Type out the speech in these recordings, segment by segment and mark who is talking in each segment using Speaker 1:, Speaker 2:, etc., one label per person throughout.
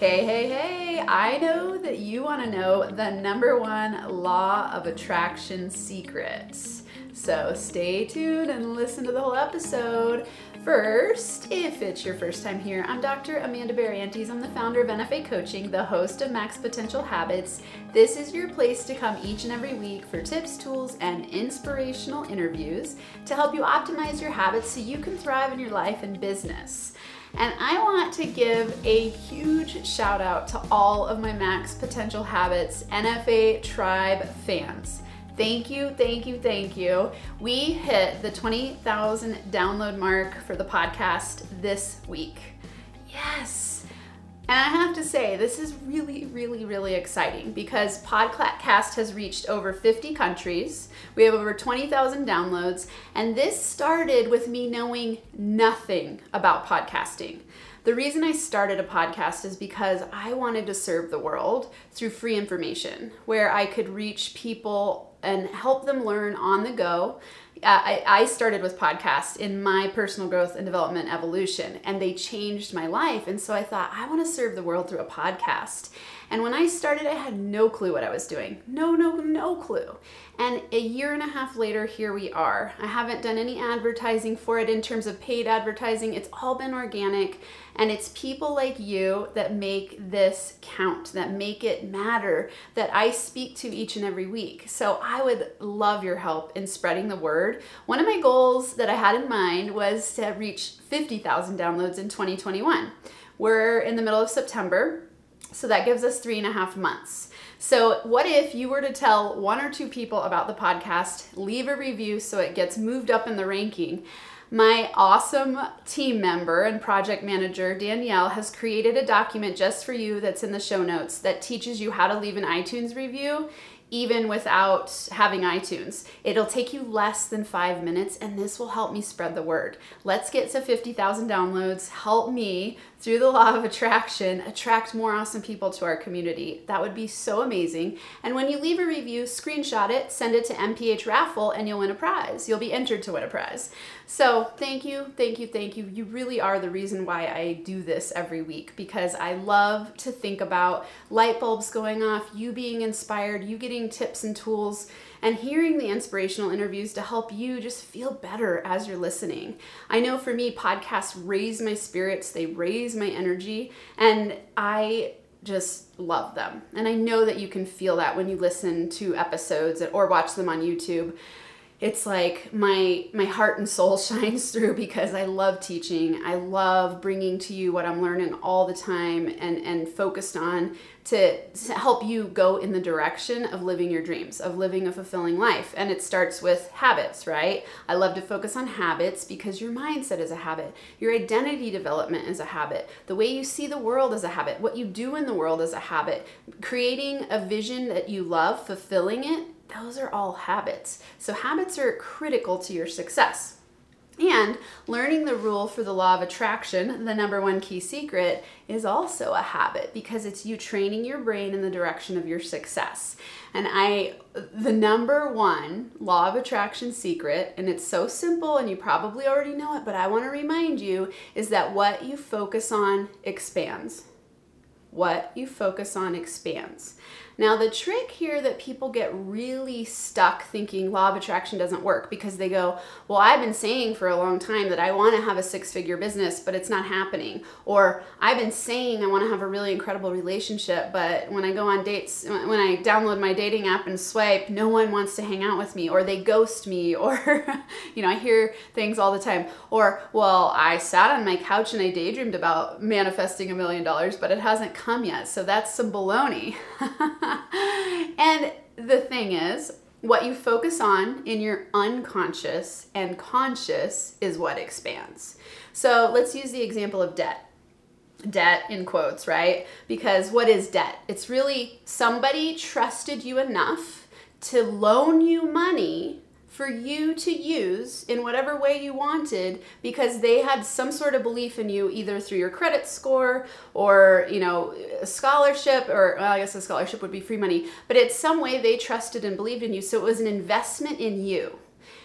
Speaker 1: Hey, hey, hey, I know that you want to know the number one law of attraction secrets. So stay tuned and listen to the whole episode. First, if it's your first time here, I'm Dr. Amanda Barrientes. I'm the founder of NFA Coaching, the host of Max Potential Habits. This is your place to come each and every week for tips, tools, and inspirational interviews to help you optimize your habits so you can thrive in your life and business. And I want to give a huge shout out to all of my Max Potential Habits NFA Tribe fans. Thank you, thank you, thank you. We hit the 20,000 download mark for the podcast this week. Yes. And I have to say, this is really, really, really exciting because Podcast has reached over 50 countries. We have over 20,000 downloads. And this started with me knowing nothing about podcasting. The reason I started a podcast is because I wanted to serve the world through free information where I could reach people and help them learn on the go Uh, I, I started with podcasts in my personal growth and development evolution, and they changed my life. And so I thought, I want to serve the world through a podcast. And when I started, I had no clue what I was doing. No, no, no clue. And a year and a half later, here we are. I haven't done any advertising for it in terms of paid advertising. It's all been organic. And it's people like you that make this count, that make it matter, that I speak to each and every week. So I would love your help in spreading the word. One of my goals that I had in mind was to reach 50,000 downloads in 2021. We're in the middle of September, so that gives us three and a half months. So, what if you were to tell one or two people about the podcast, leave a review so it gets moved up in the ranking? My awesome team member and project manager, Danielle, has created a document just for you that's in the show notes that teaches you how to leave an iTunes review even without having iTunes. It'll take you less than five minutes, and this will help me spread the word. Let's get to 50,000 downloads. Help me through the law of attraction, attract more awesome people to our community. That would be so amazing. And when you leave a review, screenshot it, send it to MPH Raffle, and you'll win a prize. You'll be entered to win a prize. So thank you, thank you, thank you. You really are the reason why I do this every week because I love to think about light bulbs going off, you being inspired, you getting tips and tools and hearing the inspirational interviews to help you just feel better as you're listening. I know for me, podcasts raise my spirits, they raise my energy, and I just love them. And I know that you can feel that when you listen to episodes or watch them on YouTube it's like my my heart and soul shines through because I love teaching. I love bringing to you what I'm learning all the time and and focused on to, to help you go in the direction of living your dreams, of living a fulfilling life. And it starts with habits, right? I love to focus on habits because your mindset is a habit. Your identity development is a habit. The way you see the world is a habit. What you do in the world is a habit. Creating a vision that you love, fulfilling it those are all habits. So, habits are critical to your success. And learning the rule for the law of attraction, the number one key secret, is also a habit because it's you training your brain in the direction of your success. And I, the number one law of attraction secret, and it's so simple and you probably already know it, but I want to remind you is that what you focus on expands. What you focus on expands. Now, the trick here that people get really stuck thinking law of attraction doesn't work because they go, Well, I've been saying for a long time that I want to have a six figure business, but it's not happening. Or I've been saying I want to have a really incredible relationship, but when I go on dates, when I download my dating app and swipe, no one wants to hang out with me, or they ghost me, or, you know, I hear things all the time. Or, well, I sat on my couch and I daydreamed about manifesting a million dollars, but it hasn't come yet. So that's some baloney. and the thing is, what you focus on in your unconscious and conscious is what expands. So let's use the example of debt. Debt in quotes, right? Because what is debt? It's really somebody trusted you enough to loan you money for you to use in whatever way you wanted because they had some sort of belief in you either through your credit score or you know a scholarship or well, i guess a scholarship would be free money but it's some way they trusted and believed in you. So it was an investment in you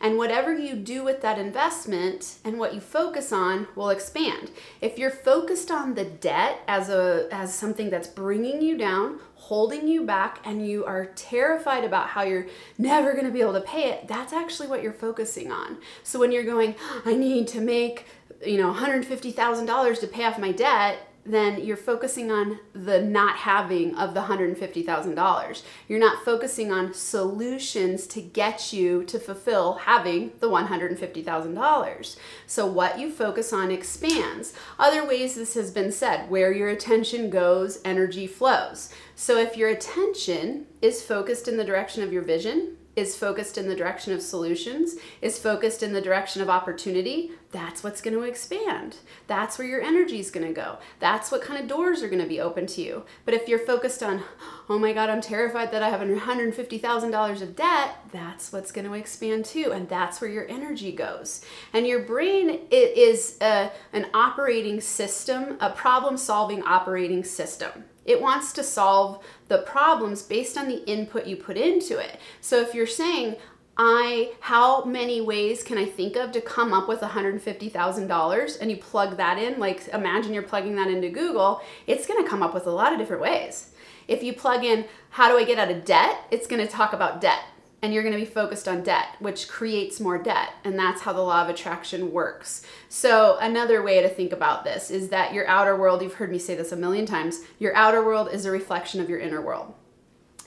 Speaker 1: And whatever you do with that investment and what you focus on will expand. If you're focused on the debt as a as something that's bringing you down, holding you back and you are terrified about how you're never going to be able to pay it, that's actually what you're focusing on. So when you're going, I need to make, you know, $150,000 to pay off my debt, then you're focusing on the not having of the $150,000. You're not focusing on solutions to get you to fulfill having the $150,000. So what you focus on expands. Other ways this has been said, where your attention goes, energy flows. So if your attention is focused in the direction of your vision, is focused in the direction of solutions, is focused in the direction of opportunity, that's what's going to expand. That's where your energy is going to go. That's what kind of doors are going to be open to you. But if you're focused on, oh my God, I'm terrified that I have $150,000 of debt, that's what's going to expand too. And that's where your energy goes. And your brain is a, an operating system, a problem solving operating system. It wants to solve the problems based on the input you put into it. So if you're saying, I how many ways can I think of to come up with $150,000 and you plug that in like imagine you're plugging that into Google it's to come up with a lot of different ways. If you plug in how do I get out of debt it's to talk about debt and you're going to be focused on debt, which creates more debt. And that's how the law of attraction works. So, another way to think about this is that your outer world, you've heard me say this a million times, your outer world is a reflection of your inner world.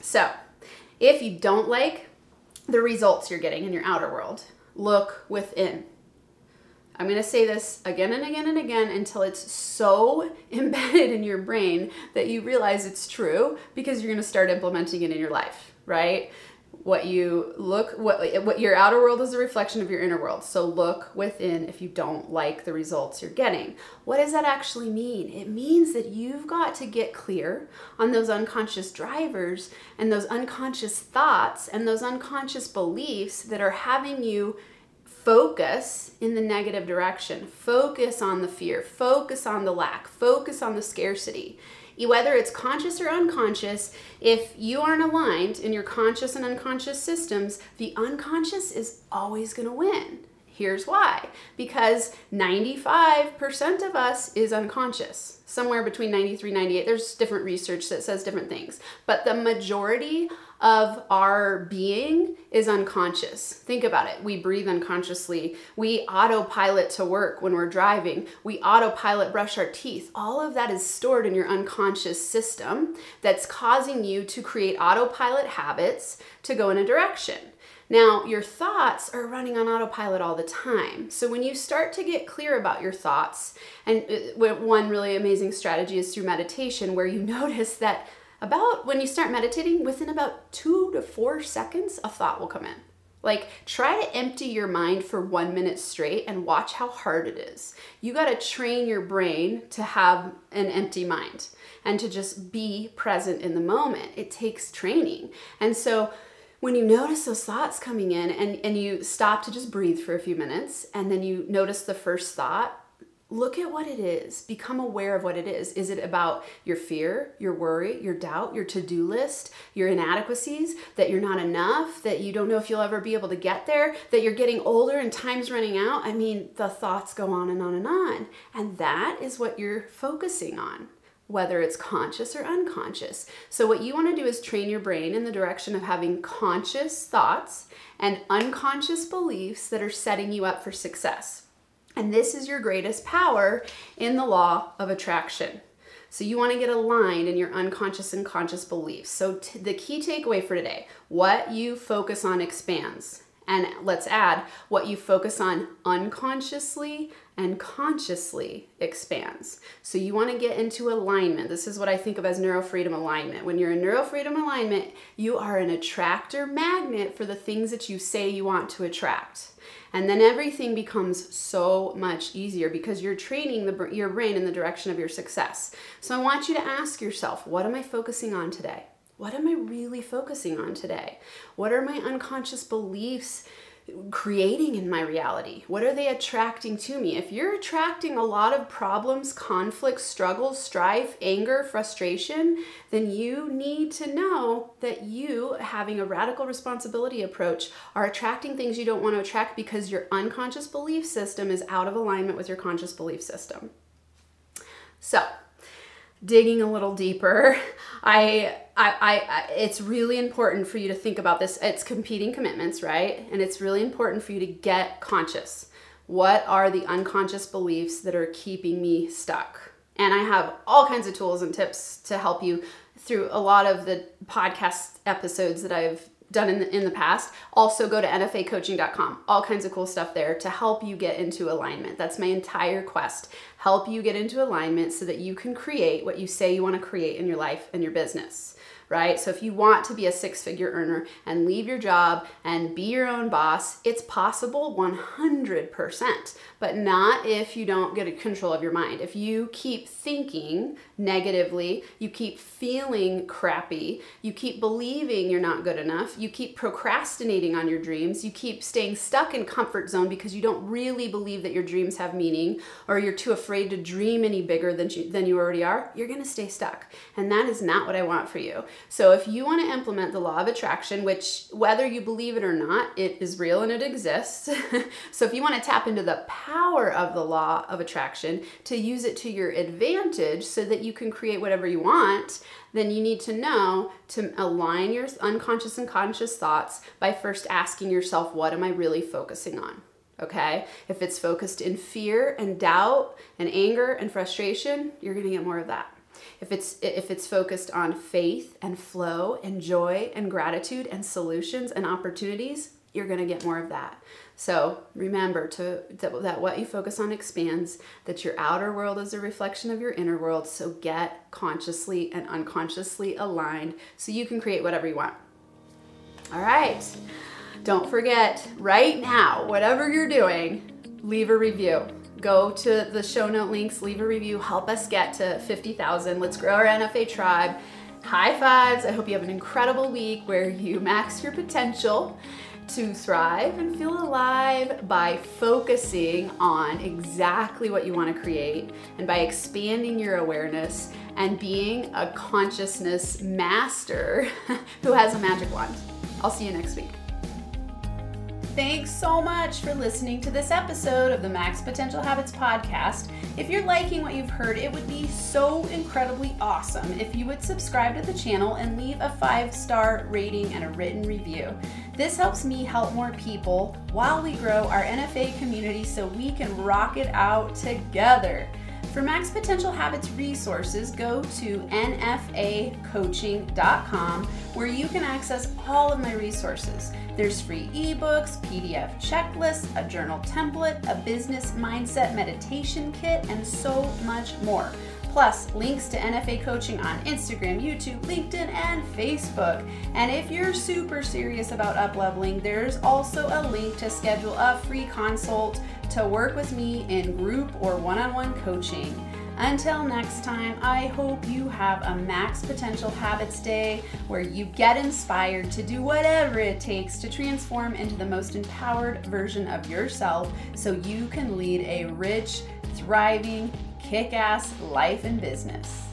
Speaker 1: So, if you don't like the results you're getting in your outer world, look within. I'm going to say this again and again and again until it's so embedded in your brain that you realize it's true because you're going to start implementing it in your life, right? What you look what what your outer world is a reflection of your inner world. So look within if you don't like the results you're getting. What does that actually mean? It means that you've got to get clear on those unconscious drivers and those unconscious thoughts and those unconscious beliefs that are having you focus in the negative direction. Focus on the fear. Focus on the lack. Focus on the scarcity. Whether it's conscious or unconscious, if you aren't aligned in your conscious and unconscious systems, the unconscious is always going to win. Here's why because 95% of us is unconscious, somewhere between 93 98. There's different research that says different things, but the majority of our being is unconscious. Think about it. We breathe unconsciously. We autopilot to work when we're driving. We autopilot brush our teeth. All of that is stored in your unconscious system that's causing you to create autopilot habits to go in a direction. Now, your thoughts are running on autopilot all the time. So, when you start to get clear about your thoughts, and uh, one really amazing strategy is through meditation, where you notice that about when you start meditating, within about two to four seconds, a thought will come in. Like, try to empty your mind for one minute straight and watch how hard it is. You got to train your brain to have an empty mind and to just be present in the moment. It takes training. And so, when you notice those thoughts coming in and, and you stop to just breathe for a few minutes, and then you notice the first thought, look at what it is. Become aware of what it is. Is it about your fear, your worry, your doubt, your to do list, your inadequacies, that you're not enough, that you don't know if you'll ever be able to get there, that you're getting older and time's running out? I mean, the thoughts go on and on and on. And that is what you're focusing on. Whether it's conscious or unconscious. So, what you want to do is train your brain in the direction of having conscious thoughts and unconscious beliefs that are setting you up for success. And this is your greatest power in the law of attraction. So you want to get aligned in your unconscious and conscious beliefs. So t- the key takeaway for today, what you focus on expands. And let's add what you focus on unconsciously and consciously expands. So you want to get into alignment. This is what I think of as neurofreedom alignment. When you're in neurofreedom alignment, you are an attractor magnet for the things that you say you want to attract. And then everything becomes so much easier because you're training the, your brain in the direction of your success. So I want you to ask yourself, what am I focusing on today? What am I really focusing on today? What are my unconscious beliefs creating in my reality? What are they attracting to me? If you're attracting a lot of problems, conflicts, struggles, strife, anger, frustration, then you need to know that you, having a radical responsibility approach, are attracting things you don't want to attract because your unconscious belief system is out of alignment with your conscious belief system. So, digging a little deeper, I, I, I, it's really important for you to think about this. It's competing commitments, right? And it's really important for you to get conscious. What are the unconscious beliefs that are keeping me stuck? And I have all kinds of tools and tips to help you through a lot of the podcast episodes that I've done in the, in the past. Also, go to nfacoaching.com. All kinds of cool stuff there to help you get into alignment. That's my entire quest. Help you get into alignment so that you can create what you say you want to create in your life and your business right? So if you want to be a six figure earner and leave your job and be your own boss, it's possible 100%, but not if you don't get a control of your mind. If you keep thinking negatively, you keep feeling crappy, you keep believing you're not good enough, you keep procrastinating on your dreams, you keep staying stuck in comfort zone because you don't really believe that your dreams have meaning or you're too afraid to dream any bigger than you, than you already are, you're going to stay stuck. And that is not what I want for you. So if you want to implement the law of attraction, which whether you believe it or not, it is real and it exists. so if you want to tap into the power of the law of attraction to use it to your advantage so that you can create whatever you want, then you need to know to align your unconscious and conscious thoughts by first asking yourself, what am I really focusing on? Okay? If it's focused in fear and doubt and anger and frustration, you're going to get more of that if it's if it's focused on faith and flow and joy and gratitude and solutions and opportunities you're going to get more of that so remember to that, that what you focus on expands that your outer world is a reflection of your inner world so get consciously and unconsciously aligned so you can create whatever you want all right don't forget right now whatever you're doing leave a review go to the show note links, leave a review, help us get to 50,000. Let's grow our NFA tribe. High fives. I hope you have an incredible week where you max your potential to thrive and feel alive by focusing on exactly what you want to create and by expanding your awareness and being a consciousness master who has a magic wand. I'll see you next week. Thanks so much for listening to this episode of the Max Potential Habits podcast. If you're liking what you've heard, it would be so incredibly awesome if you would subscribe to the channel and leave a five star rating and a written review. This helps me help more people while we grow our NFA community so we can rock it out together. For Max Potential Habits resources, go to nfacoaching.com where you can access all of my resources. There's free ebooks, PDF checklists, a journal template, a business mindset meditation kit, and so much more. Plus, links to NFA coaching on Instagram, YouTube, LinkedIn, and Facebook. And if you're super serious about upleveling, there's also a link to schedule a free consult to work with me in group or one on one coaching. Until next time, I hope you have a Max Potential Habits Day where you get inspired to do whatever it takes to transform into the most empowered version of yourself so you can lead a rich, thriving, kick ass life and business.